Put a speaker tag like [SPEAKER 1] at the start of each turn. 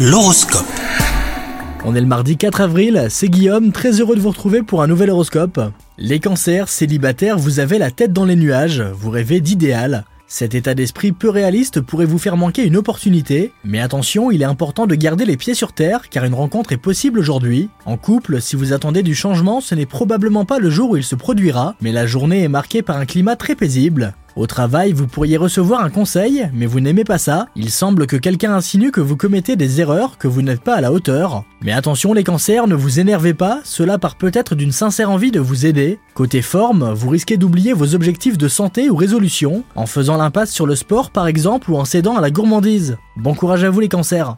[SPEAKER 1] L'horoscope.
[SPEAKER 2] On est le mardi 4 avril, c'est Guillaume, très heureux de vous retrouver pour un nouvel horoscope. Les cancers, célibataires, vous avez la tête dans les nuages, vous rêvez d'idéal. Cet état d'esprit peu réaliste pourrait vous faire manquer une opportunité, mais attention, il est important de garder les pieds sur terre car une rencontre est possible aujourd'hui. En couple, si vous attendez du changement, ce n'est probablement pas le jour où il se produira, mais la journée est marquée par un climat très paisible. Au travail, vous pourriez recevoir un conseil, mais vous n'aimez pas ça. Il semble que quelqu'un insinue que vous commettez des erreurs, que vous n'êtes pas à la hauteur. Mais attention les cancers, ne vous énervez pas, cela part peut-être d'une sincère envie de vous aider. Côté forme, vous risquez d'oublier vos objectifs de santé ou résolution, en faisant l'impasse sur le sport par exemple ou en cédant à la gourmandise. Bon courage à vous les cancers